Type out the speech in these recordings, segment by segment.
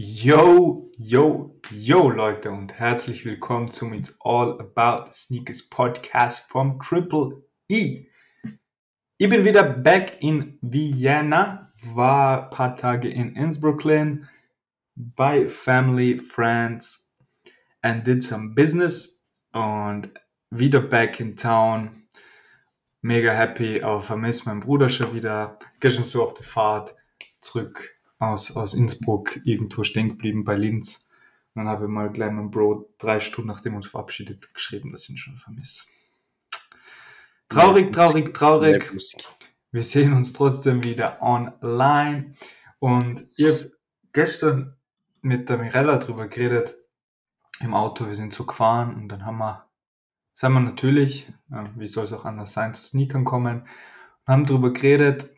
Yo, yo, yo Leute und herzlich willkommen zum It's All About Sneakers Podcast vom Triple E. Ich bin wieder back in Vienna, war ein paar Tage in Innsbruck bei Family, Friends and did some business und wieder back in town. Mega happy, aber vermisst meinen Bruder schon wieder. Gestern so auf der Fahrt zurück aus, aus Innsbruck irgendwo stehen geblieben bei Linz. Und dann habe ich mal gleich meinem Bro drei Stunden nachdem wir uns verabschiedet geschrieben, dass ich ihn schon vermisse. Traurig, traurig, traurig. Wir sehen uns trotzdem wieder online. Und ich habe gestern mit der Mirella drüber geredet im Auto. Wir sind so gefahren und dann haben wir, sagen wir natürlich, wie soll es auch anders sein, zu Sneakern kommen und haben drüber geredet,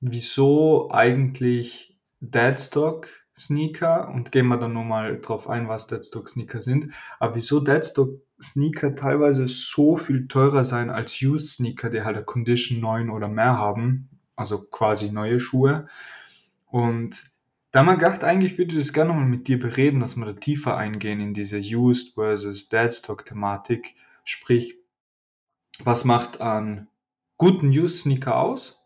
wieso eigentlich Deadstock Sneaker und gehen wir dann nochmal drauf ein, was Deadstock Sneaker sind. Aber wieso Deadstock Sneaker teilweise so viel teurer sein als Used Sneaker, die halt eine Condition 9 oder mehr haben, also quasi neue Schuhe. Und da wir gedacht, eigentlich würde ich das gerne mal mit dir bereden, dass wir da tiefer eingehen in diese Used versus Deadstock Thematik. Sprich, was macht an guten Used Sneaker aus?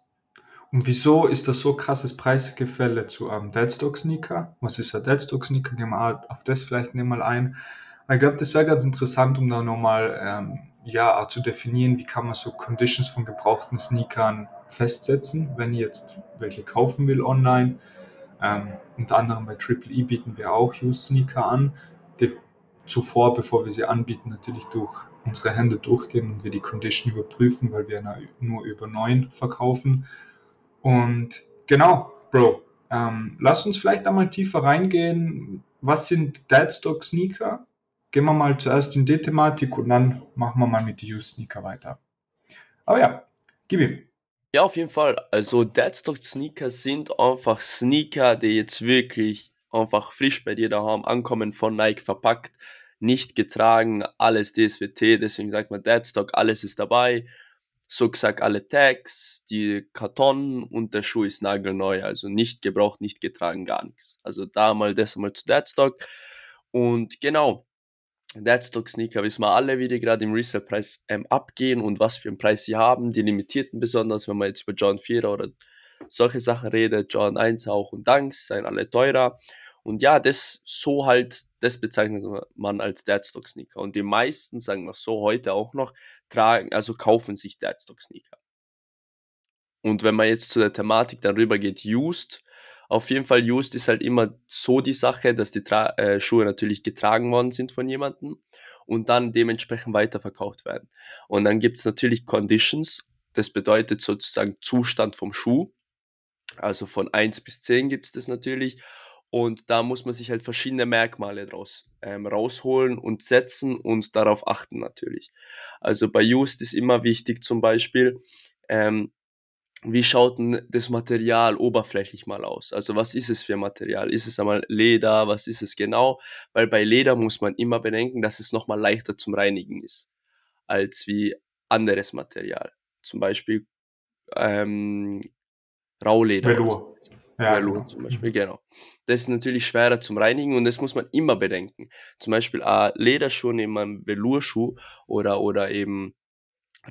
Und wieso ist das so krasses Preisgefälle zu einem Deadstock-Sneaker? Was ist ein Deadstock-Sneaker? Gehen wir auf das vielleicht mal ein. Ich glaube, das wäre ganz interessant, um da nochmal ähm, ja, zu definieren, wie kann man so Conditions von gebrauchten Sneakern festsetzen, wenn ich jetzt welche kaufen will online. Ähm, unter anderem bei Triple E bieten wir auch Used Sneaker an, die zuvor, bevor wir sie anbieten, natürlich durch unsere Hände durchgehen und wir die Condition überprüfen, weil wir nur über neun verkaufen. Und genau, Bro, ähm, lass uns vielleicht einmal tiefer reingehen. Was sind Deadstock Sneaker? Gehen wir mal zuerst in die Thematik und dann machen wir mal mit den Used Sneaker weiter. Aber ja, gib ihm. Ja, auf jeden Fall. Also Deadstock Sneaker sind einfach Sneaker, die jetzt wirklich einfach frisch bei dir daheim ankommen, von Nike verpackt, nicht getragen, alles DSWT, deswegen sagt man Deadstock, alles ist dabei so gesagt alle Tags, die Karton und der Schuh ist nagelneu, also nicht gebraucht, nicht getragen, gar nichts. Also da mal das mal zu Deadstock. Und genau, Deadstock Sneaker wissen wir alle, wie die gerade im Resale-Preis ähm, abgehen und was für einen Preis sie haben. Die limitierten besonders, wenn man jetzt über John 4 oder solche Sachen redet, John 1 auch und Dunks, seien alle teurer. Und ja, das so halt, das bezeichnet man als Deadstock Sneaker. Und die meisten, sagen wir so, heute auch noch, tragen, also kaufen sich Deadstock Sneaker. Und wenn man jetzt zu der Thematik darüber geht, Used, auf jeden Fall Used ist halt immer so die Sache, dass die Tra äh, Schuhe natürlich getragen worden sind von jemandem und dann dementsprechend weiterverkauft werden. Und dann gibt es natürlich Conditions, das bedeutet sozusagen Zustand vom Schuh. Also von 1 bis 10 gibt es das natürlich. Und da muss man sich halt verschiedene Merkmale draus ähm, rausholen und setzen und darauf achten natürlich. Also bei Just ist immer wichtig zum Beispiel, ähm, wie schaut denn das Material oberflächlich mal aus? Also was ist es für Material? Ist es einmal Leder? Was ist es genau? Weil bei Leder muss man immer bedenken, dass es nochmal leichter zum Reinigen ist als wie anderes Material. Zum Beispiel ähm, Rauleder. Velour. Ja, Velour genau. zum Beispiel, genau. Das ist natürlich schwerer zum Reinigen und das muss man immer bedenken. Zum Beispiel ein Lederschuh neben einem Velourschuh oder, oder eben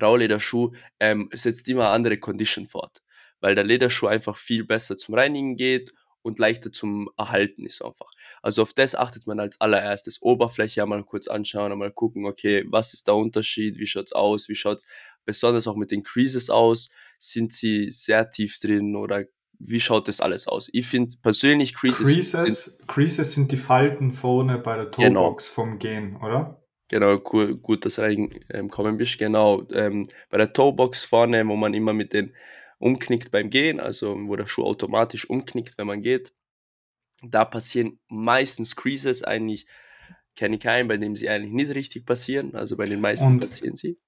Raulederschuh ähm, setzt immer andere Condition fort, weil der Lederschuh einfach viel besser zum Reinigen geht und leichter zum Erhalten ist einfach. Also auf das achtet man als allererstes. Oberfläche einmal kurz anschauen, einmal gucken, okay, was ist der Unterschied, wie schaut es aus, wie schaut es besonders auch mit den Creases aus, sind sie sehr tief drin oder wie schaut das alles aus? Ich finde persönlich Creases. Creases sind, Creases sind die Falten vorne bei der. Toolbox genau. vom Gehen, oder? Genau, cool, gut, dass du reinkommen ähm, bist. Genau, ähm, bei der Toebox vorne, wo man immer mit den umknickt beim Gehen, also wo der Schuh automatisch umknickt, wenn man geht, da passieren meistens Creases eigentlich, kenne ich keinen, bei dem sie eigentlich nicht richtig passieren, also bei den meisten Und passieren sie.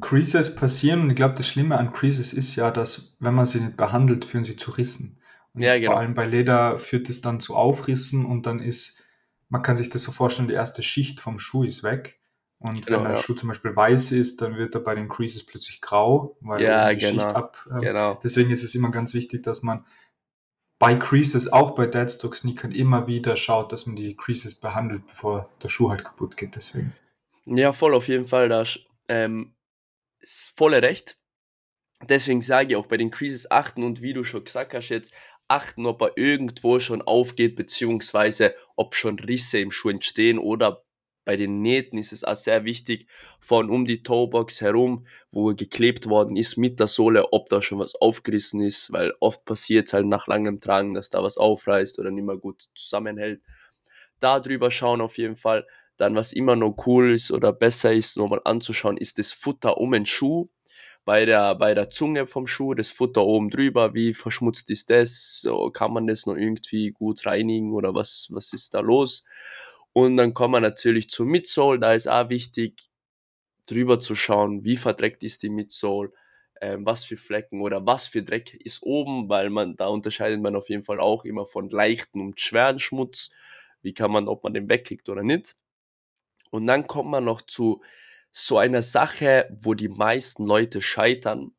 Creases passieren und ich glaube, das Schlimme an Creases ist ja, dass wenn man sie nicht behandelt, führen sie zu Rissen. Und ja, genau. vor allem bei Leder führt es dann zu Aufrissen und dann ist, man kann sich das so vorstellen, die erste Schicht vom Schuh ist weg. Und genau, wenn der ja. Schuh zum Beispiel weiß ist, dann wird er bei den Creases plötzlich grau, weil ja, die genau, Schicht ab. Äh, genau. Deswegen ist es immer ganz wichtig, dass man bei Creases, auch bei Deadstock Sneakern immer wieder schaut, dass man die Creases behandelt, bevor der Schuh halt kaputt geht. Deswegen. Ja, voll auf jeden Fall. Da ähm, ist volle Recht. Deswegen sage ich auch bei den Creases achten und wie du schon gesagt hast jetzt, achten, ob er irgendwo schon aufgeht, beziehungsweise ob schon Risse im Schuh entstehen oder bei den Nähten ist es auch sehr wichtig, von um die Toebox herum, wo geklebt worden ist mit der Sohle, ob da schon was aufgerissen ist, weil oft passiert es halt nach langem Tragen, dass da was aufreißt oder nicht mehr gut zusammenhält. Da drüber schauen auf jeden Fall. Dann, was immer noch cool ist oder besser ist, nochmal anzuschauen, ist das Futter um den Schuh bei der, bei der Zunge vom Schuh, das Futter oben drüber, wie verschmutzt ist das? Kann man das noch irgendwie gut reinigen oder was, was ist da los? Und dann kommen wir natürlich zur Midsole, da ist auch wichtig, drüber zu schauen, wie verdreckt ist die Midsole, ähm, was für Flecken oder was für Dreck ist oben, weil man, da unterscheidet man auf jeden Fall auch immer von leichten und schweren Schmutz, wie kann man, ob man den wegkriegt oder nicht. Und dann kommt man noch zu so einer Sache, wo die meisten Leute scheitern,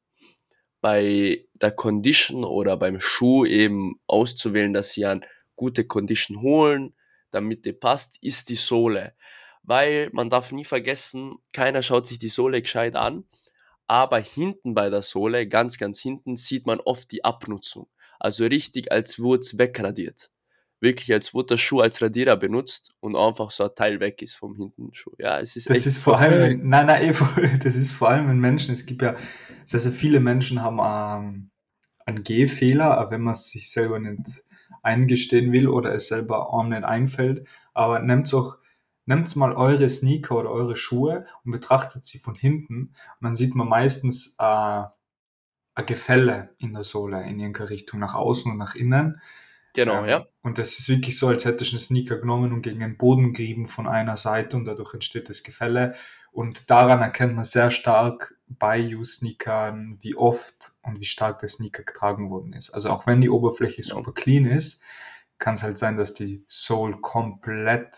bei der Condition oder beim Schuh eben auszuwählen, dass sie eine gute Condition holen, damit die passt, ist die Sohle. Weil man darf nie vergessen, keiner schaut sich die Sohle gescheit an, aber hinten bei der Sohle, ganz, ganz hinten, sieht man oft die Abnutzung. Also richtig, als würde es wegradiert wirklich als Futterschuh als Radierer benutzt und einfach so ein Teil weg ist vom hinten Schuh. Ja, es ist Das ist vor allem, nein, nein, eh, das ist vor allem in Menschen, es gibt ja, sehr, sehr viele Menschen haben ähm, einen Gehfehler, wenn man es sich selber nicht eingestehen will oder es selber auch nicht einfällt, aber nehmt auch Nehmt mal eure Sneaker oder eure Schuhe und betrachtet sie von hinten und dann sieht man meistens äh, ein Gefälle in der Sohle in irgendeiner Richtung, nach außen und nach innen. Genau, Ähm, ja. und das ist wirklich so, als hättest du einen Sneaker genommen und gegen den Boden gerieben von einer Seite und dadurch entsteht das Gefälle. Und daran erkennt man sehr stark bei U-Sneakern, wie oft und wie stark der Sneaker getragen worden ist. Also auch wenn die Oberfläche Ja. super clean ist, kann es halt sein, dass die Sole komplett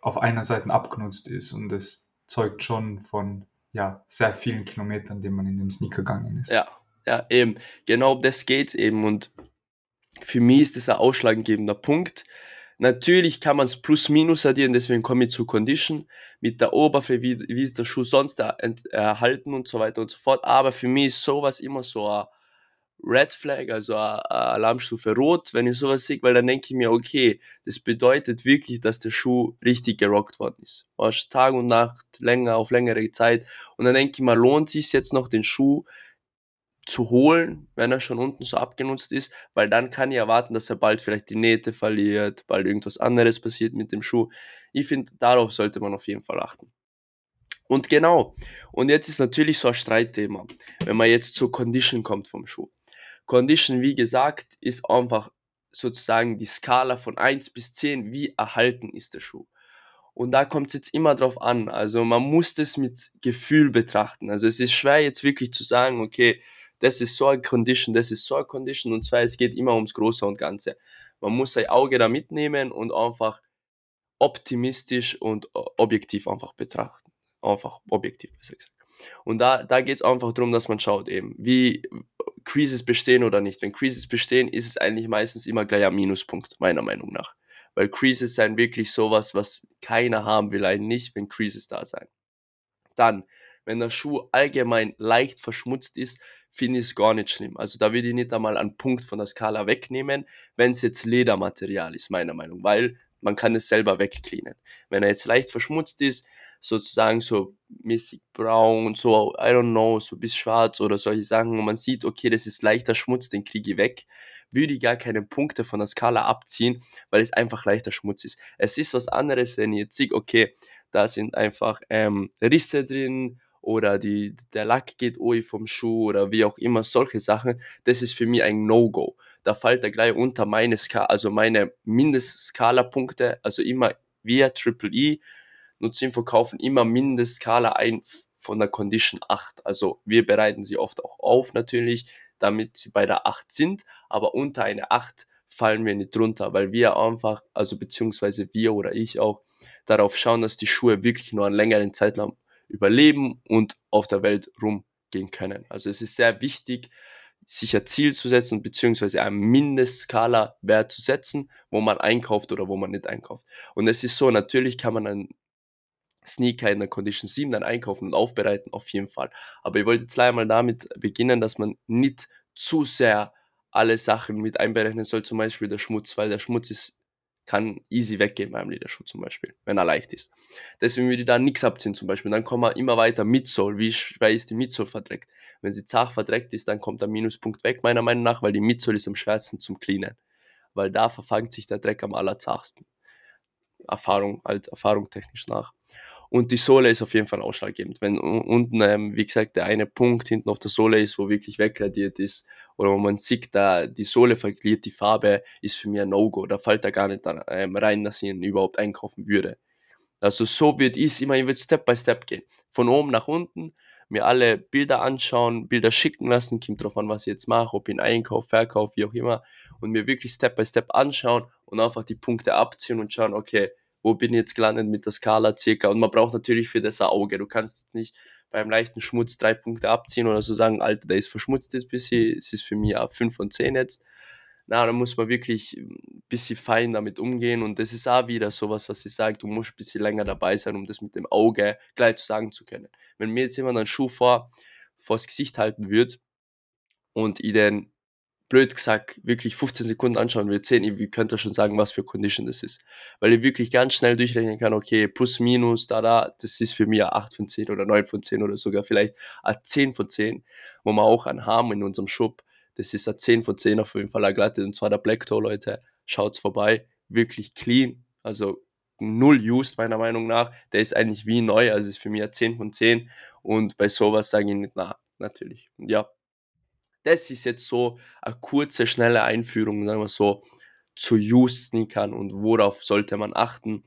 auf einer Seite abgenutzt ist und das zeugt schon von ja, sehr vielen Kilometern, die man in dem Sneaker gegangen ist. Ja, ja, eben. Genau um das geht's eben. Und für mich ist das ein ausschlaggebender Punkt. Natürlich kann man es plus minus addieren, deswegen komme ich zur Condition mit der Oberfläche, wie, wie ist der Schuh sonst er- erhalten und so weiter und so fort. Aber für mich ist sowas immer so ein Red Flag, also eine Alarmstufe Rot, wenn ich sowas sehe, weil dann denke ich mir, okay, das bedeutet wirklich, dass der Schuh richtig gerockt worden ist. Weißt, Tag und Nacht, länger, auf längere Zeit. Und dann denke ich mir, lohnt sich jetzt noch den Schuh zu holen, wenn er schon unten so abgenutzt ist, weil dann kann ich erwarten, dass er bald vielleicht die Nähte verliert, bald irgendwas anderes passiert mit dem Schuh. Ich finde, darauf sollte man auf jeden Fall achten. Und genau, und jetzt ist natürlich so ein Streitthema, wenn man jetzt zur Condition kommt vom Schuh. Condition, wie gesagt, ist einfach sozusagen die Skala von 1 bis 10, wie erhalten ist der Schuh. Und da kommt es jetzt immer drauf an. Also man muss das mit Gefühl betrachten. Also es ist schwer jetzt wirklich zu sagen, okay, das ist so eine Condition, das ist so eine Condition. Und zwar, es geht immer ums Große und Ganze. Man muss sein Auge da mitnehmen und einfach optimistisch und o- objektiv einfach betrachten. Einfach objektiv, besser gesagt. Und da, da geht es einfach darum, dass man schaut eben, wie Creases bestehen oder nicht. Wenn Creases bestehen, ist es eigentlich meistens immer gleich ein Minuspunkt, meiner Meinung nach. Weil Creases sind wirklich sowas, was keiner haben will, eigentlich, wenn Creases da sein. Dann, wenn der Schuh allgemein leicht verschmutzt ist, finde ich es gar nicht schlimm. Also da würde ich nicht einmal einen Punkt von der Skala wegnehmen, wenn es jetzt Ledermaterial ist, meiner Meinung, weil man kann es selber wegcleanen. Wenn er jetzt leicht verschmutzt ist, sozusagen so mäßig braun, so, I don't know, so bis schwarz oder solche Sachen, und man sieht, okay, das ist leichter Schmutz, den kriege ich weg, würde ich gar keine Punkte von der Skala abziehen, weil es einfach leichter Schmutz ist. Es ist was anderes, wenn ich jetzt sehe, okay, da sind einfach ähm, Risse drin oder die, der Lack geht ui vom Schuh oder wie auch immer, solche Sachen, das ist für mich ein No-Go. Da fällt er gleich unter meine Skala, also meine Mindestskala-Punkte, also immer wir Triple E, Nutzen verkaufen immer Mindestskala ein von der Condition 8. Also wir bereiten sie oft auch auf natürlich, damit sie bei der 8 sind, aber unter eine 8 fallen wir nicht drunter, weil wir einfach, also beziehungsweise wir oder ich auch, darauf schauen, dass die Schuhe wirklich nur einen längeren Zeitraum überleben und auf der Welt rumgehen können. Also es ist sehr wichtig, sich ein Ziel zu setzen, beziehungsweise einen Mindestskala-Wert zu setzen, wo man einkauft oder wo man nicht einkauft. Und es ist so, natürlich kann man einen Sneaker in der Condition 7 dann einkaufen und aufbereiten, auf jeden Fall. Aber ich wollte jetzt leider mal damit beginnen, dass man nicht zu sehr alle Sachen mit einberechnen soll, zum Beispiel der Schmutz, weil der Schmutz ist, kann easy weggehen beim Lederschuh zum Beispiel, wenn er leicht ist. Deswegen würde ich da nichts abziehen zum Beispiel. Dann kommen wir immer weiter Midsole. Wie schwer ist die Midsole verdreckt? Wenn sie zart verdreckt ist, dann kommt der Minuspunkt weg, meiner Meinung nach, weil die Midsole ist am schwersten zum Cleanen. Weil da verfangt sich der Dreck am allerzarsten. Erfahrung, halt Erfahrung technisch nach. Und die Sohle ist auf jeden Fall ausschlaggebend. Wenn unten, ähm, wie gesagt, der eine Punkt hinten auf der Sohle ist, wo wirklich wegradiert ist, oder wo man sieht, da die Sohle verliert die Farbe, ist für mich ein No-Go. Da fällt er gar nicht ähm, rein, dass ich ihn überhaupt einkaufen würde. Also so wird es immer, ich würde Step by Step gehen. Von oben nach unten, mir alle Bilder anschauen, Bilder schicken lassen, kommt drauf an, was ich jetzt mache, ob ich ihn einkaufe, verkaufe, wie auch immer, und mir wirklich Step by Step anschauen und einfach die Punkte abziehen und schauen, okay, wo bin ich jetzt gelandet mit der Skala circa. Und man braucht natürlich für das ein Auge. Du kannst jetzt nicht beim leichten Schmutz drei Punkte abziehen oder so sagen, Alter, der ist verschmutzt jetzt bisschen, es ist für mich auch 5 von 10 jetzt. Na, da muss man wirklich ein bisschen fein damit umgehen und das ist auch wieder sowas, was ich sage, du musst ein bisschen länger dabei sein, um das mit dem Auge gleich zu sagen zu können. Wenn mir jetzt jemand einen Schuh vor, vors Gesicht halten würde und ich den blöd gesagt, wirklich 15 Sekunden anschauen würde, 10, wie könnte er schon sagen, was für Condition das ist. Weil ich wirklich ganz schnell durchrechnen kann, okay, plus, minus, da, da, das ist für mich ein 8 von 10 oder 9 von 10 oder sogar vielleicht ein 10 von 10, wo wir auch einen haben in unserem Schub. Das ist ein 10 von 10 auf jeden Fall eine glatte, und zwar der Black Toe, Leute. Schaut's vorbei, wirklich clean, also null used meiner Meinung nach. Der ist eigentlich wie neu, also ist für mich ein 10 von 10 und bei sowas sage ich nicht, na, natürlich. Ja, das ist jetzt so eine kurze, schnelle Einführung, sagen wir so, zu Used-Sneakern und worauf sollte man achten.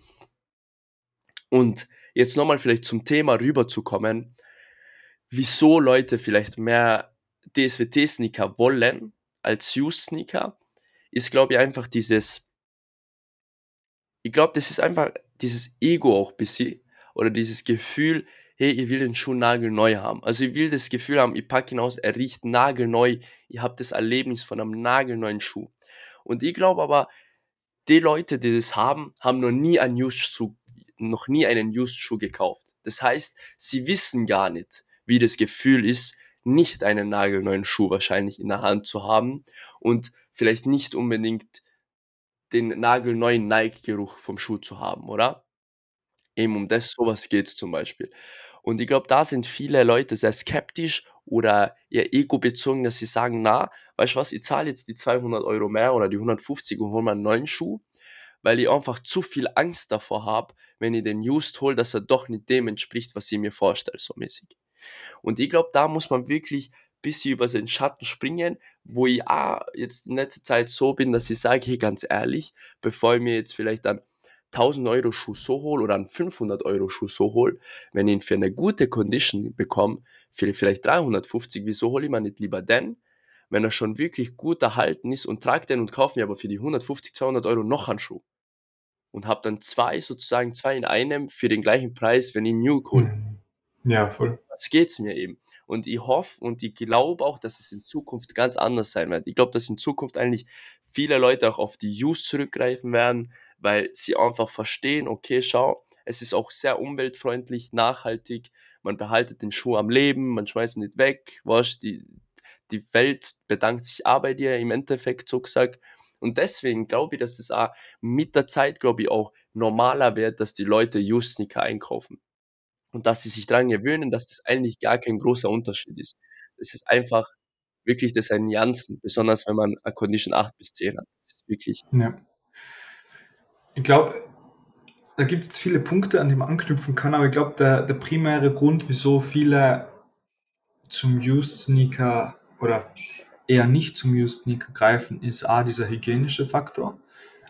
Und jetzt nochmal vielleicht zum Thema rüberzukommen, wieso Leute vielleicht mehr DSWT-Sneaker wollen als Used-Sneaker, ist, glaube ich, einfach dieses, ich glaube, das ist einfach dieses Ego auch ein bisschen oder dieses Gefühl, hey, ich will den Schuh nagelneu haben. Also ich will das Gefühl haben, ich packe ihn aus, er riecht nagelneu, ihr habt das Erlebnis von einem nagelneuen Schuh. Und ich glaube aber, die Leute, die das haben, haben noch nie einen Used-Schuh, noch nie einen Used-Schuh gekauft. Das heißt, sie wissen gar nicht, wie das Gefühl ist, nicht einen nagelneuen Schuh wahrscheinlich in der Hand zu haben und vielleicht nicht unbedingt den nagelneuen Nike-Geruch vom Schuh zu haben, oder? Eben um das sowas geht es zum Beispiel. Und ich glaube, da sind viele Leute sehr skeptisch oder ihr Ego bezogen, dass sie sagen, na, weißt du was, ich zahle jetzt die 200 Euro mehr oder die 150 und hole mir einen neuen Schuh, weil ich einfach zu viel Angst davor habe, wenn ich den Used hole, dass er doch nicht dem entspricht, was ich mir vorstelle, so mäßig. Und ich glaube, da muss man wirklich ein bisschen über seinen Schatten springen, wo ich auch jetzt in letzter Zeit so bin, dass ich sage, hey, ganz ehrlich, bevor ich mir jetzt vielleicht dann 1000 Euro Schuh so hole oder einen 500 Euro Schuh so hole, wenn ich ihn für eine gute Condition bekomme, für vielleicht 350, wieso hole ich mir nicht lieber den, wenn er schon wirklich gut erhalten ist und trage den und kaufe mir aber für die 150, 200 Euro noch einen Schuh. Und habe dann zwei, sozusagen zwei in einem für den gleichen Preis, wenn ich New hole. Mhm. Ja, voll. Das geht's mir eben. Und ich hoffe und ich glaube auch, dass es in Zukunft ganz anders sein wird. Ich glaube, dass in Zukunft eigentlich viele Leute auch auf die Use zurückgreifen werden, weil sie einfach verstehen, okay, schau, es ist auch sehr umweltfreundlich, nachhaltig, man behaltet den Schuh am Leben, man schmeißt ihn nicht weg, weißt, die, die Welt bedankt sich auch bei dir im Endeffekt, so gesagt. Und deswegen glaube ich, dass es auch mit der Zeit, glaube ich, auch normaler wird, dass die Leute Just-Sneaker einkaufen. Und dass sie sich daran gewöhnen, dass das eigentlich gar kein großer Unterschied ist. Es ist einfach wirklich das ein Janssen, besonders wenn man eine Condition 8 bis 10 hat. Das ist wirklich. Ja. Ich glaube, da gibt es viele Punkte, an die man anknüpfen kann, aber ich glaube, der, der primäre Grund, wieso viele zum Used-Sneaker oder eher nicht zum Used-Sneaker greifen, ist A, dieser hygienische Faktor.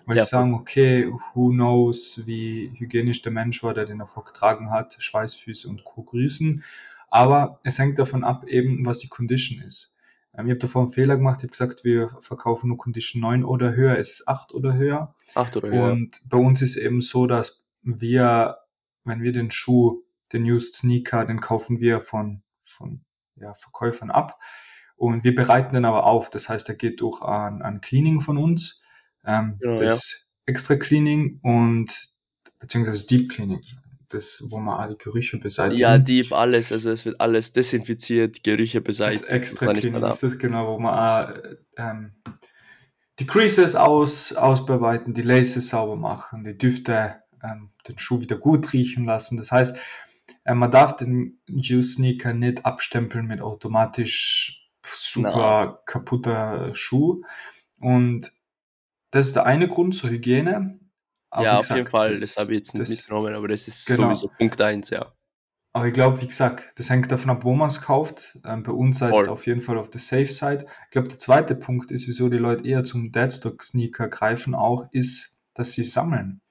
Weil ja. sie sagen, okay, who knows, wie hygienisch der Mensch war, der den Erfolg getragen hat, Schweißfüße und Co. grüßen. Aber es hängt davon ab, eben, was die Condition ist. Ähm, ich habe davor einen Fehler gemacht, ich habe gesagt, wir verkaufen nur Condition 9 oder höher, es ist 8 oder höher. 8 oder höher. Und bei uns ist eben so, dass wir, wenn wir den Schuh, den Used Sneaker, den kaufen wir von, von ja, Verkäufern ab. Und wir bereiten den aber auf. Das heißt, er geht durch ein, ein Cleaning von uns, ähm, ja. das Extra Cleaning und beziehungsweise Deep Cleaning, das, wo man alle Gerüche beseitigen. Ja, Deep, alles. Also es wird alles desinfiziert, Gerüche Das beseitigt. Extra dann ist man Cleaning da. ist das genau, wo man auch, äh, ähm, die Creases aus, ausbearbeiten, die Laces sauber machen, die Düfte, ähm, den Schuh wieder gut riechen lassen. Das heißt, äh, man darf den Use Sneaker nicht abstempeln mit automatisch super kaputter Schuh. Und das ist der eine Grund zur Hygiene. Aber Ja, auf jeden Fall. das- Das, habe ich jetzt nicht das- mitgenommen, aber das ist Genau. sowieso Punkt eins, ja. Aber ich glaube, wie gesagt, das hängt davon ab, wo man es kauft. Ähm, bei uns seid ihr auf jeden Fall auf der Safe Side. Ich glaube, der zweite Punkt ist, wieso die Leute eher zum Deadstock-Sneaker greifen, auch ist, dass sie sammeln.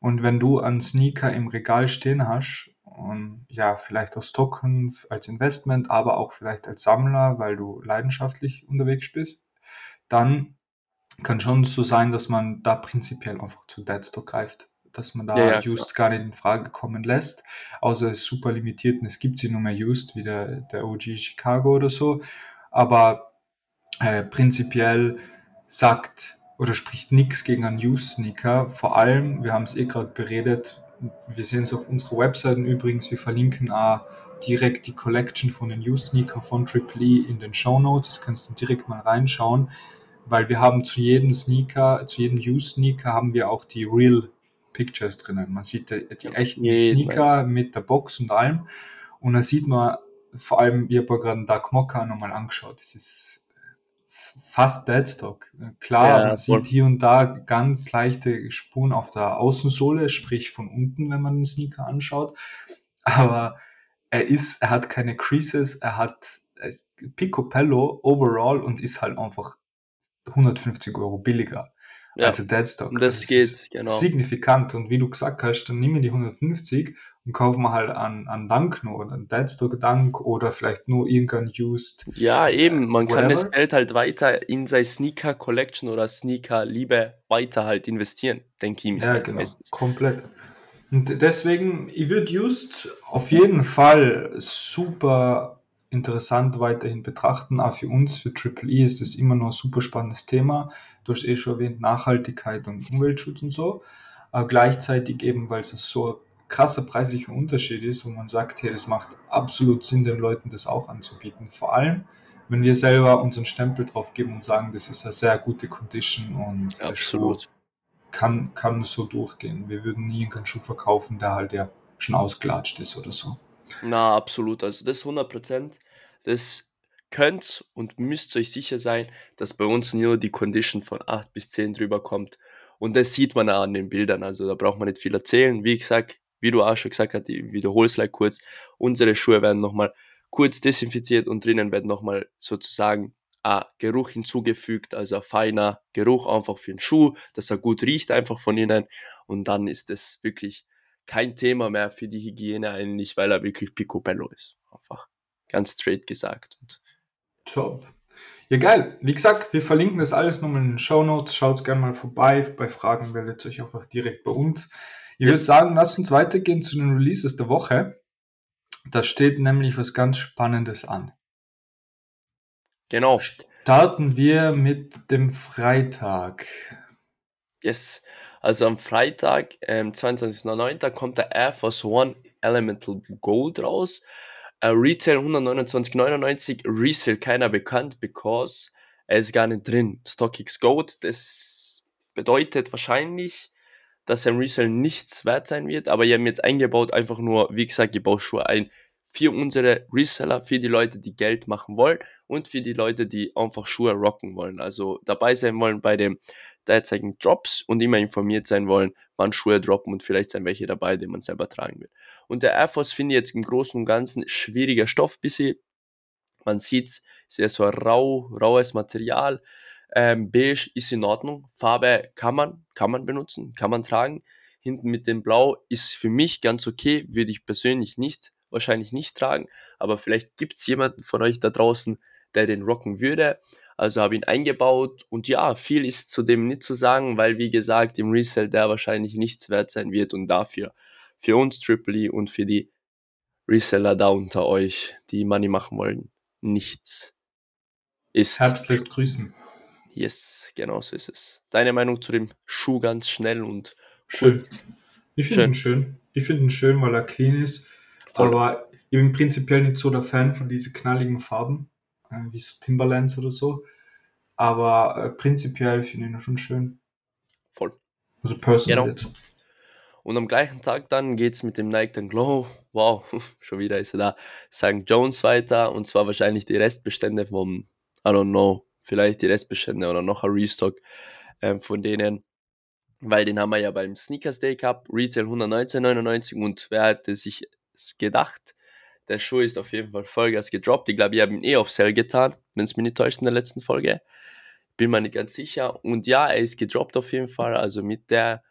Und wenn du einen Sneaker im Regal stehen hast, und ja, vielleicht aus Token als Investment, aber auch vielleicht als Sammler, weil du leidenschaftlich unterwegs bist, dann kann schon so sein, dass man da prinzipiell einfach zu Deadstock greift. Dass man da Ja, ja, Used gar nicht in Frage kommen lässt, außer es ist super limitiert und es gibt sie nur mehr Used, wie der, der OG Chicago oder so. Aber äh, prinzipiell sagt oder spricht nichts gegen einen Used-Sneaker. Vor allem, wir haben es eh gerade beredet, wir sehen es auf unserer Webseite übrigens, wir verlinken auch direkt die Collection von den Used-Sneaker von Triple E in den Show Notes. Das kannst du direkt mal reinschauen, weil wir haben zu jedem Sneaker, zu jedem Used-Sneaker haben wir auch die Real Pictures drinnen. Man sieht die, die echten jeden Sneaker mit der Box und allem. Und da sieht man vor allem, ich habe gerade einen Dark Mocha nochmal angeschaut. Das ist fast Deadstock. Klar, Ja, man sieht hier und da ganz leichte Spuren auf der Außensohle, sprich von unten, wenn man den Sneaker anschaut. Aber er ist, er hat keine Creases, er hat, er ist Picobello overall und ist halt einfach 150 Euro billiger Ja, als der Deadstock. das es geht, genau. Signifikant. Und wie du gesagt hast, dann nehmen wir die 150 und kaufen wir halt an, an Dunk nur oder an Deadstock Dunk oder vielleicht nur irgendein Used. Ja, eben, man kann das whatever. Geld halt weiter in seine Sneaker Collection oder Sneaker Liebe weiter halt investieren, denke ich mir. Ja, halt genau. meistens. Komplett. Und deswegen, ich würde Just auf jeden Fall super interessant weiterhin betrachten. Auch für uns, für Triple E, ist das immer noch ein super spannendes Thema. Du hast eh schon erwähnt, Nachhaltigkeit und Umweltschutz und so. Aber gleichzeitig eben, weil es so ein krasser preislicher Unterschied ist, wo man sagt, hey, das macht absolut Sinn, den Leuten das auch anzubieten. Vor allem, wenn wir selber unseren Stempel drauf geben und sagen, das ist eine sehr gute Condition und Absolut. kann, kann so durchgehen. Wir würden nie einen Schuh verkaufen, der halt ja schon ausgelatscht ist oder so. Na, absolut. Also das 100%, das könnt und müsst euch sicher sein, dass bei uns nur die Condition von 8 bis 10 drüber kommt. Und das sieht man auch an den Bildern. Also da braucht man nicht viel erzählen. Wie gesagt, wie du auch schon gesagt hast, ich wiederhole es gleich kurz. Unsere Schuhe werden nochmal kurz desinfiziert und drinnen wird nochmal sozusagen ein Geruch hinzugefügt, also ein feiner Geruch einfach für den Schuh, dass er gut riecht einfach von innen. Und dann ist es wirklich kein Thema mehr für die Hygiene eigentlich, weil er wirklich picobello ist. Einfach ganz straight gesagt. Und Job. Ja, geil. Wie gesagt, wir verlinken das alles nochmal in den Show Notes. Schaut gerne mal vorbei. Bei Fragen meldet euch einfach direkt bei uns. Ich würde Yes. sagen, lasst uns weitergehen zu den Releases der Woche. Da steht nämlich was ganz Spannendes an. genau, Starten wir mit dem Freitag. yes. Also am Freitag, ähm, 22.09. kommt der Air Force One Elemental Gold raus. Äh, Retail 129,99, Resale keiner bekannt, because er ist gar nicht drin. StockX Gold, das bedeutet wahrscheinlich, dass er im Resale nichts wert sein wird, aber wir haben jetzt eingebaut, einfach nur, wie gesagt, ich baue Schuhe ein für unsere Reseller, für die Leute, die Geld machen wollen und für die Leute, die einfach Schuhe rocken wollen. Also dabei sein wollen bei dem derzeitigen Drops und immer informiert sein wollen, wann Schuhe droppen und vielleicht sind welche dabei, die man selber tragen will. Und der Air Force finde ich jetzt im Großen und Ganzen schwieriger Stoff bisschen. Man sieht sehr so rau, raues Material. Ähm, beige ist in Ordnung. Farbe kann man, kann man benutzen, kann man tragen. Hinten mit dem Blau ist für mich ganz okay, würde ich persönlich nicht, wahrscheinlich nicht tragen. Aber vielleicht gibt es jemanden von euch da draußen, der den rocken würde. Also habe ihn eingebaut und ja, viel ist zudem nicht zu sagen, weil wie gesagt, im Resell der wahrscheinlich nichts wert sein wird und dafür für uns Triple E und für die Reseller da unter euch, die Money machen wollen, nichts. ist. Herbst lässt grüßen. Yes, genau so ist es. Deine Meinung zu dem Schuh ganz schnell und Schön. kurz. Ich finde ihn schön. Ich finde ihn schön, weil er clean ist. Voll. Aber ich bin prinzipiell nicht so der Fan von diesen knalligen Farben, äh, wie so Timberlands oder so. Aber äh, prinzipiell finde ich ihn schon schön. Voll. Also personal Genau. jetzt. Und am gleichen Tag dann geht es mit dem Nike dann Glow, wow, schon wieder ist er da, St. Jones weiter und zwar wahrscheinlich die Restbestände vom, I don't know, vielleicht die Restbestände oder noch ein Restock ähm, von denen, weil den haben wir ja beim Sneakers Day Cup, Retail 119,99 und wer hätte sich gedacht, der Schuh ist auf jeden Fall Vollgas gedroppt. Ich glaube, ich habe ihn eh auf Sale getan, wenn es mich nicht täuscht in der letzten Folge. Bin mir nicht ganz sicher. Und ja, er ist gedroppt auf jeden Fall. Also mit der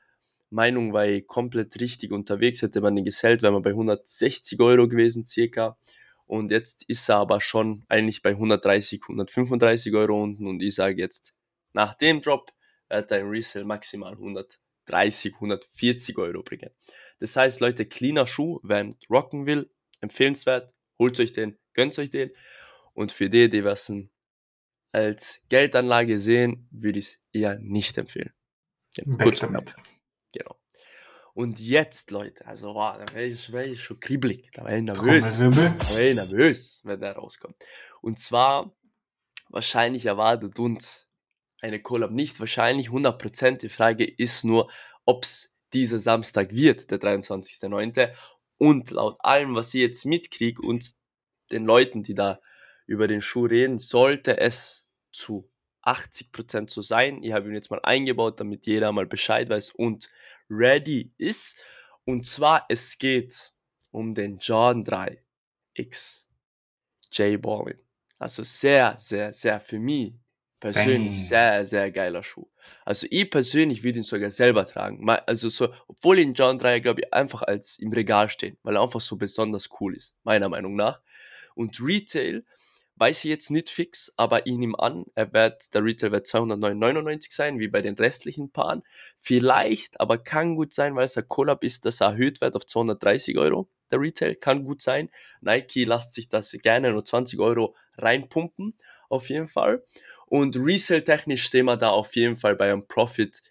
Meinung war ich komplett richtig unterwegs. Hätte man den gesellt, wäre man bei 160 Euro gewesen circa. Und jetzt ist er aber schon eigentlich bei 130, 135 Euro unten. Und ich sage jetzt, nach dem Drop wird er im Resale maximal 130, 140 Euro bringen. Das heißt, Leute, cleaner Schuh, wer rocken will, empfehlenswert, holt euch den, gönnt euch den. Und für die, die was als Geldanlage sehen, würde ich es eher nicht empfehlen. Weg kurz damit. Genau. Und jetzt, Leute, also wow, da wäre ich, wär ich schon kribbelig, da wäre ich nervös. Da wäre ich nervös, wenn der rauskommt. Und zwar, wahrscheinlich erwartet uns eine Collab nicht, wahrscheinlich 100%. Die Frage ist nur, ob es dieser Samstag wird, der 23.09. Und laut allem, was ich jetzt mitkriege und den Leuten, die da über den Schuh reden, sollte es zu 80% so sein. Ich habe ihn jetzt mal eingebaut, damit jeder mal Bescheid weiß und ready ist. Und zwar, es geht um den Jordan 3 X J Balvin. Also sehr, sehr, sehr für mich persönlich Bang. sehr, sehr geiler Schuh. Also ich persönlich würde ihn sogar selber tragen. Also so, obwohl ihn John 3, glaube ich, einfach als im Regal stehen, weil er einfach so besonders cool ist, meiner Meinung nach. Und Retail weiß ich jetzt nicht fix, aber ich nehme an, er wird, der Retail wird 299 sein, wie bei den restlichen Paaren. Vielleicht, aber kann gut sein, weil es ein Collab ist, dass er erhöht wird auf 230 Euro. Der Retail kann gut sein. Nike lässt sich das gerne nur 20 Euro reinpumpen, auf jeden Fall. Und Resale-technisch stehen wir da auf jeden Fall bei einem Profit,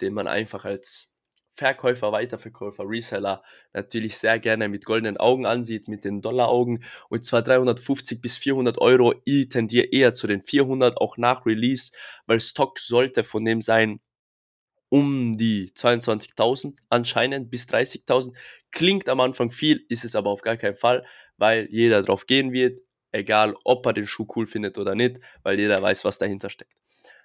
den man einfach als Verkäufer, Weiterverkäufer, Reseller natürlich sehr gerne mit goldenen Augen ansieht, mit den Dollaraugen. Und zwar 350 bis 400 Euro. Ich tendiere eher zu den 400, auch nach Release, weil Stock sollte von dem sein um die 22.000 anscheinend bis 30.000. Klingt am Anfang viel, ist es aber auf gar keinen Fall, weil jeder drauf gehen wird, egal ob er den Schuh cool findet oder nicht, weil jeder weiß, was dahinter steckt.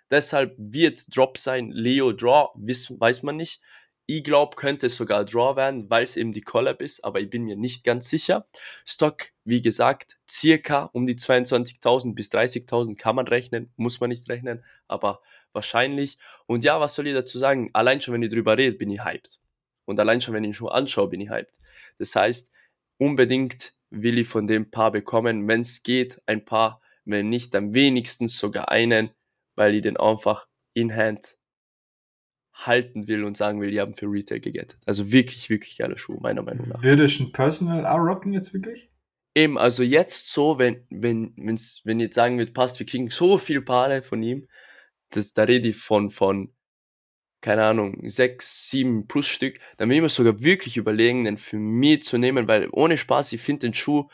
Deshalb wird Drop sein, Leo Draw, wiss, weiß man nicht. Ich glaube, könnte es sogar Draw werden, weil es eben die Collab ist, aber ich bin mir nicht ganz sicher. Stock, wie gesagt, circa um die 22.000 bis 30.000 kann man rechnen, muss man nicht rechnen, aber wahrscheinlich. Und ja, was soll ich dazu sagen? Allein schon, wenn ich drüber rede, bin ich hyped. Und allein schon, wenn ich ihn schon anschaue, bin ich hyped. Das heißt, unbedingt will ich von dem Paar bekommen, wenn es geht, ein Paar, wenn nicht, dann wenigstens sogar einen, weil ich den einfach in Hand halten will und sagen will, die haben für Retail gegettet. Also wirklich, wirklich geiler Schuh, meiner Meinung nach. Würdest du ein Personal auch rocken jetzt wirklich? Eben, also jetzt so, wenn, wenn, wenn's, wenn jetzt sagen wird, passt, wir kriegen so viele Paare von ihm, das, da rede ich von, von, keine Ahnung, sechs, sieben plus Stück, dann will ich mir sogar wirklich überlegen, den für mich zu nehmen, weil ohne Spaß, ich finde den Schuh,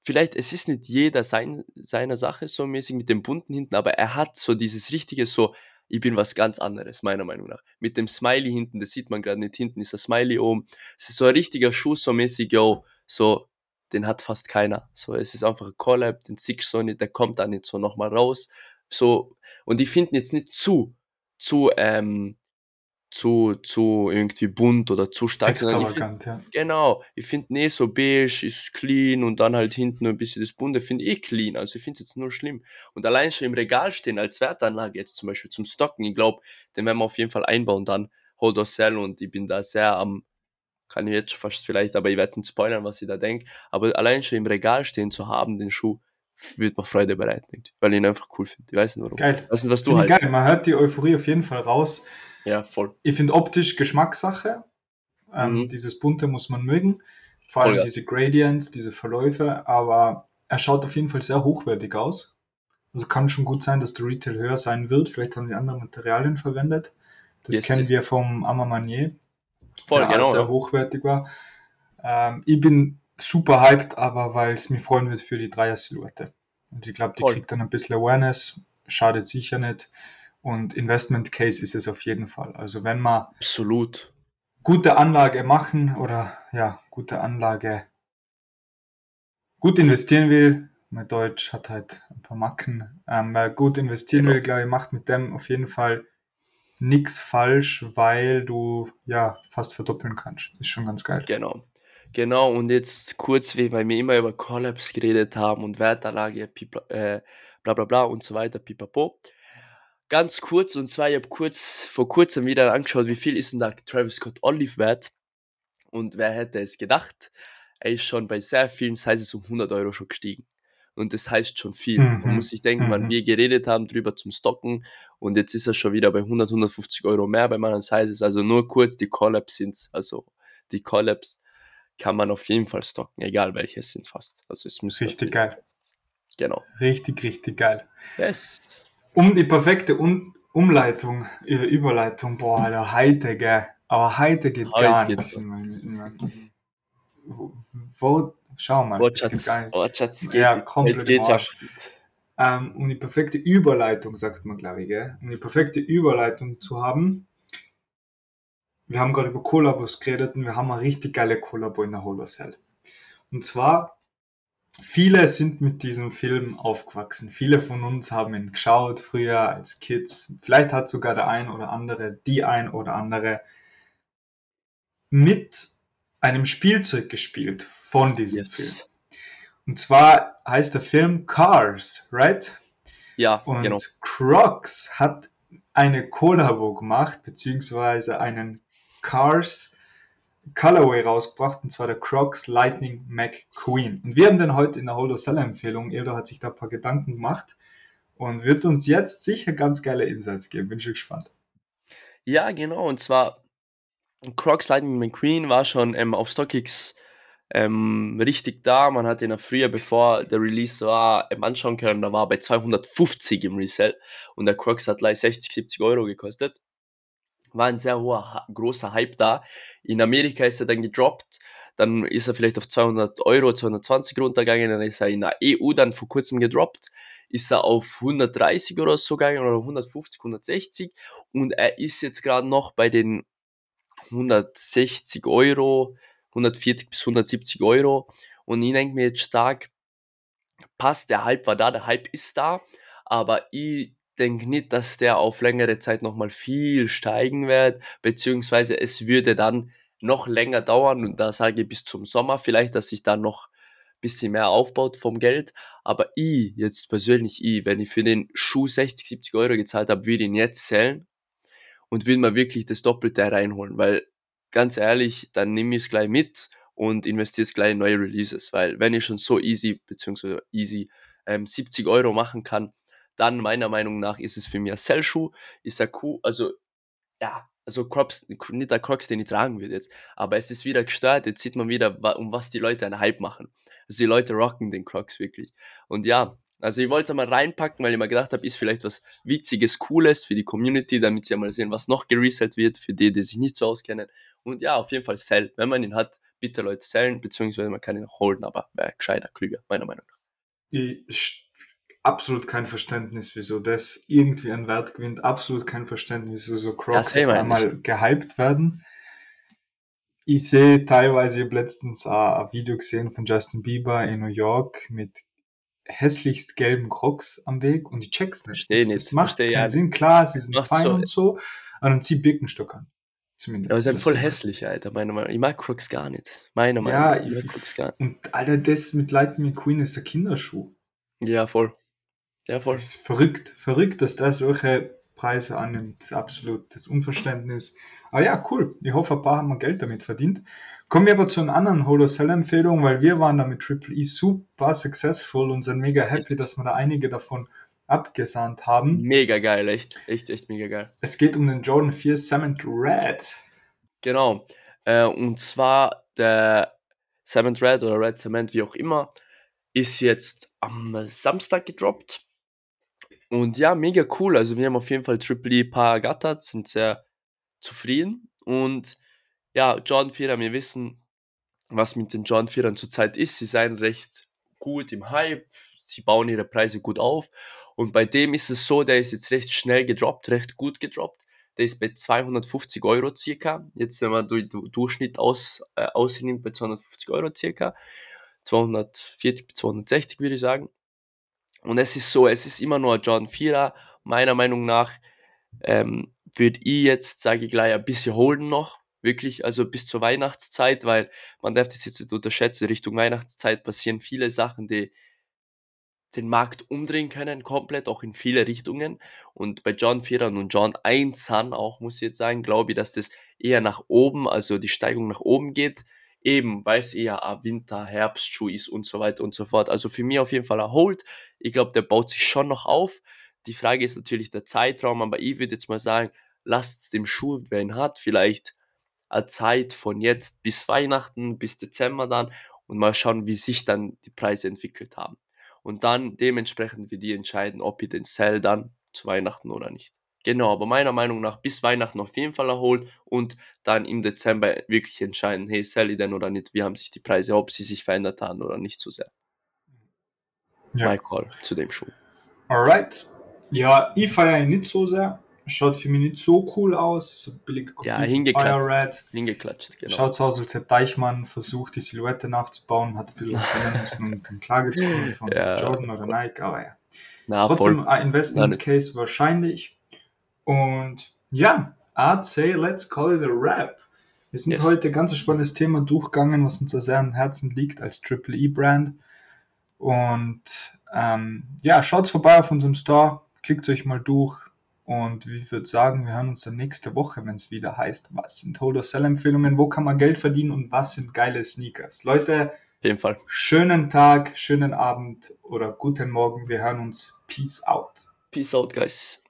vielleicht, es ist nicht jeder sein, seiner Sache so mäßig mit dem bunten hinten, aber er hat so dieses richtige, so, ich bin was ganz anderes, meiner Meinung nach. Mit dem Smiley hinten, das sieht man gerade nicht, hinten ist ein Smiley oben. Es ist so ein richtiger Schuh, so mäßig, yo, so, den hat fast keiner. So, es ist einfach ein Collab, den du so nicht, der kommt dann nicht so nochmal raus. So, und ich finde jetzt nicht zu, zu, ähm, zu, zu irgendwie bunt oder zu stark, Extravagant, ja. Genau, ich finde, nee, so beige ist clean und dann halt hinten ein bisschen das Bunte finde ich clean. Also ich finde es jetzt nur schlimm. Und allein schon im Regal stehen als Wertanlage jetzt zum Beispiel zum Stocken, ich glaube, den werden wir auf jeden Fall einbauen dann. Hold or Sell und ich bin da sehr am, kann ich jetzt fast vielleicht, aber ich werde es nicht spoilern, was ich da denke. Aber allein schon im Regal stehen zu haben, den Schuh, wird mir Freude bereiten, weil ich ihn einfach cool finde. Ich weiß nicht warum. Geil. Du, was du halt. geil. Man hört die Euphorie auf jeden Fall raus. Ja, voll. Ich finde optisch Geschmackssache. Ähm, Mhm. Dieses Bunte muss man mögen. Vor allem Vollgas. diese Gradients, diese Verläufe. Aber er schaut auf jeden Fall sehr hochwertig aus. Also kann schon gut sein, dass der Retail höher sein wird. Vielleicht haben die andere Materialien verwendet. Das Yes, kennen yes. wir vom Amamanier, Voll, der genau. sehr Ja. hochwertig war. Ähm, ich bin super hyped, aber weil es mich freuen wird für die Dreier-Silhouette. Und ich glaube, die Voll. kriegt dann ein bisschen Awareness, schadet sicher nicht. Und Investment Case ist es auf jeden Fall. Also wenn man Absolut. gute Anlage machen oder ja, gute Anlage gut investieren will, mein Deutsch hat halt ein paar Macken, ähm, wer gut investieren Genau. will, glaube ich, macht mit dem auf jeden Fall nichts falsch, weil du ja fast verdoppeln kannst. Ist schon ganz geil. Genau. Genau, und jetzt kurz, wie weil wir immer über Collabs geredet haben und Wertanlage, äh, bla bla bla und so weiter, pipapo. Ganz kurz, und zwar, ich habe kurz, vor kurzem wieder angeschaut, wie viel ist denn da Travis Scott Olive wert? Und wer hätte es gedacht? Er ist schon bei sehr vielen Sizes um 100 Euro schon gestiegen. Und das heißt schon viel. Man Mhm, muss sich denken, mhm. wann wir geredet haben drüber zum Stocken und jetzt ist er schon wieder bei 100, 150 Euro mehr bei meinen Sizes. Also nur kurz, die Collabs sind also die Collabs kann man auf jeden Fall stocken, egal welches sind fast. Also es müssen Richtig geil. Genau. Richtig, richtig geil. Yes. Um die perfekte um Umleitung, Überleitung, boah, Alter, heute, gell. Aber heute geht Heute gar nichts. in Wo, wo, schau mal, Wortschatz, gar. Wortschatz geht, Ja, komplett geht's. Arsch. Ähm, um die perfekte Überleitung, sagt man, glaube ich, gell? Um die perfekte Überleitung zu haben, wir haben gerade über Kollabos geredet und wir haben eine richtig geile Kollabo in der Holocell. Und zwar, viele sind mit diesem Film aufgewachsen. Viele von uns haben ihn geschaut früher als Kids. Vielleicht hat sogar der ein oder andere, die ein oder andere mit einem Spielzeug gespielt von diesem Film. Yes. Und zwar heißt der Film Cars, right? Ja, Und genau. Crocs hat eine Kollabo gemacht, beziehungsweise einen Cars Colorway rausgebracht, und zwar der Crocs Lightning McQueen. Und wir haben den heute in der Holdo Seller Empfehlung. Ildo hat sich da ein paar Gedanken gemacht und wird uns jetzt sicher ganz geile Insights geben. Bin schon gespannt. Ja, genau. Und zwar Crocs Lightning McQueen war schon ähm, auf StockX ähm, richtig da. Man hat ihn ja früher, bevor der Release war, ähm, anschauen können. Da war er bei 250 im Resell und der Crocs hat gleich 60, 70 Euro gekostet. War ein sehr hoher, großer Hype da. In Amerika ist er dann gedroppt. Dann ist er vielleicht auf 200 Euro, 220 runtergegangen. Dann ist er in der EU dann vor kurzem gedroppt. Ist er auf 130 oder so gegangen oder 150, 160. Und er ist jetzt gerade noch bei den 160 Euro, 140 bis 170 Euro. Und ich denke mir jetzt stark, passt, der Hype war da, der Hype ist da, aber ich denke nicht, dass der auf längere Zeit nochmal viel steigen wird, beziehungsweise es würde dann noch länger dauern und da sage ich bis zum Sommer vielleicht, dass sich da noch ein bisschen mehr aufbaut vom Geld, aber ich, jetzt persönlich ich, wenn ich für den Schuh 60, 70 Euro gezahlt habe, würde ihn jetzt zählen und will mir wirklich das Doppelte reinholen, weil ganz ehrlich, dann nehme ich es gleich mit und investiere es gleich in neue Releases, weil wenn ich schon so easy, beziehungsweise easy ähm, 70 Euro machen kann, dann meiner Meinung nach ist es für mich ein Sell-Schuh, ist ja cool, also ja, also Crocs, nicht der Crocs, den ich tragen würde jetzt, aber es ist wieder gestört, jetzt sieht man wieder, um was die Leute einen Hype machen. Also die Leute rocken den Crocs wirklich. Und ja, also ich wollte es mal reinpacken, weil ich mir gedacht habe, ist vielleicht was Witziges, Cooles für die Community, damit sie mal sehen, was noch gereselt wird, für die, die sich nicht so auskennen. Und ja, auf jeden Fall sell. Wenn man ihn hat, bitte Leute sellen, beziehungsweise man kann ihn holen, aber wäre gescheiter, klüger, meiner Meinung nach. Ich, absolut kein Verständnis, wieso das irgendwie einen Wert gewinnt. Absolut kein Verständnis, wieso so Crocs auf einmal gehypt werden. Ich sehe teilweise, ich habe letztens ein Video gesehen von Justin Bieber in New York mit hässlichst gelben Crocs am Weg und ich check's nicht. Versteh Es- nicht, Es macht versteh keinen ja Sinn. Klar, sie sind fein so- und so, aber dann zieh Birkenstock an. Zumindest. Aber sie sind Das voll hässlich, Alter, meiner Meinung nach. Ich mag Crocs gar nicht. Meiner Meinung Ja, nach. Ich mag ich, Crocs gar nicht. und Alter, das mit Lightning McQueen ist ein Kinderschuh. Ja, voll. Ja, voll. Das ist verrückt, verrückt, dass der solche Preise annimmt. Absolut das Unverständnis. Aber ja, cool. Ich hoffe, ein paar haben wir Geld damit verdient. Kommen wir aber zu einer anderen Holo-Sell-Empfehlung, weil wir waren da mit Triple E super successful und sind mega happy, Echt? dass wir da einige davon abgesandt haben. Mega geil, echt. Echt, echt mega geil. Es geht um den Jordan 4 Cement Red. Genau. Äh, und zwar der Cement Red oder Red Cement, wie auch immer, ist jetzt am Samstag gedroppt. Und ja, mega cool. Also wir haben auf jeden Fall Triple E paar ergattert, sind sehr zufrieden. Und ja, Jordan 4 wir wissen, was mit den Jordan 4 zurzeit ist. Sie seien recht gut im Hype, sie bauen ihre Preise gut auf. Und bei dem ist es so, der ist jetzt recht schnell gedroppt, recht gut gedroppt. Der ist bei 250 Euro circa. Jetzt, wenn man durch Durchschnitt aus, äh, ausnimmt, bei 250 Euro circa. 240 bis 260 würde ich sagen. Und es ist so, es ist immer nur John 4er. Meiner Meinung nach ähm, würde ich jetzt, sage ich gleich, ein bisschen holden noch. Wirklich, also bis zur Weihnachtszeit, weil man darf das jetzt nicht unterschätzen. Richtung Weihnachtszeit passieren viele Sachen, die den Markt umdrehen können, komplett, auch in viele Richtungen. Und bei John 4 und John 1 auch, muss ich jetzt sagen, glaube ich, dass das eher nach oben, also die Steigung nach oben geht eben, weil es eher ein Winter, Herbstschuh ist und so weiter und so fort. Also für mich auf jeden Fall ein Hold. Ich glaube, der baut sich schon noch auf. Die Frage ist natürlich der Zeitraum, aber ich würde jetzt mal sagen, lasst dem Schuh, wer ihn hat, vielleicht eine Zeit von jetzt bis Weihnachten, bis Dezember dann und mal schauen, wie sich dann die Preise entwickelt haben. Und dann dementsprechend wir die entscheiden, ob ihr den Sell dann zu Weihnachten oder nicht. Genau, aber meiner Meinung nach bis Weihnachten auf jeden Fall erholt und dann im Dezember wirklich entscheiden, hey, sell ich denn oder nicht, wie haben sich die Preise, ob sie sich verändert haben oder nicht so sehr. Ja. My call zu dem Schuh. Alright. Ja, ich feiere ihn nicht so sehr. Schaut für mich nicht so cool aus. So billige Kopie ja, hingeklatscht. Red. Hingeklatscht, genau. Schaut so aus, als hätte Deichmann versucht, die Silhouette nachzubauen, hat ein bisschen was verändern müssen und dann Klage zu von ja. Jordan oder Nike, aber ja. Na, Trotzdem ein Investment Case wahrscheinlich. Und ja, I'd say let's call it a rap. Wir sind yes. heute ein ganz spannendes Thema durchgegangen, was uns sehr am Herzen liegt als Triple E-Brand. Und ähm, ja, schaut vorbei auf unserem Store, klickt euch mal durch. Und ich würde sagen, wir hören uns dann nächste Woche, wenn es wieder heißt, was sind Hold-or-Sell-Empfehlungen, wo kann man Geld verdienen und was sind geile Sneakers. Leute, auf jeden Fall. schönen Tag, schönen Abend oder guten Morgen. Wir hören uns. Peace out. Peace out, guys.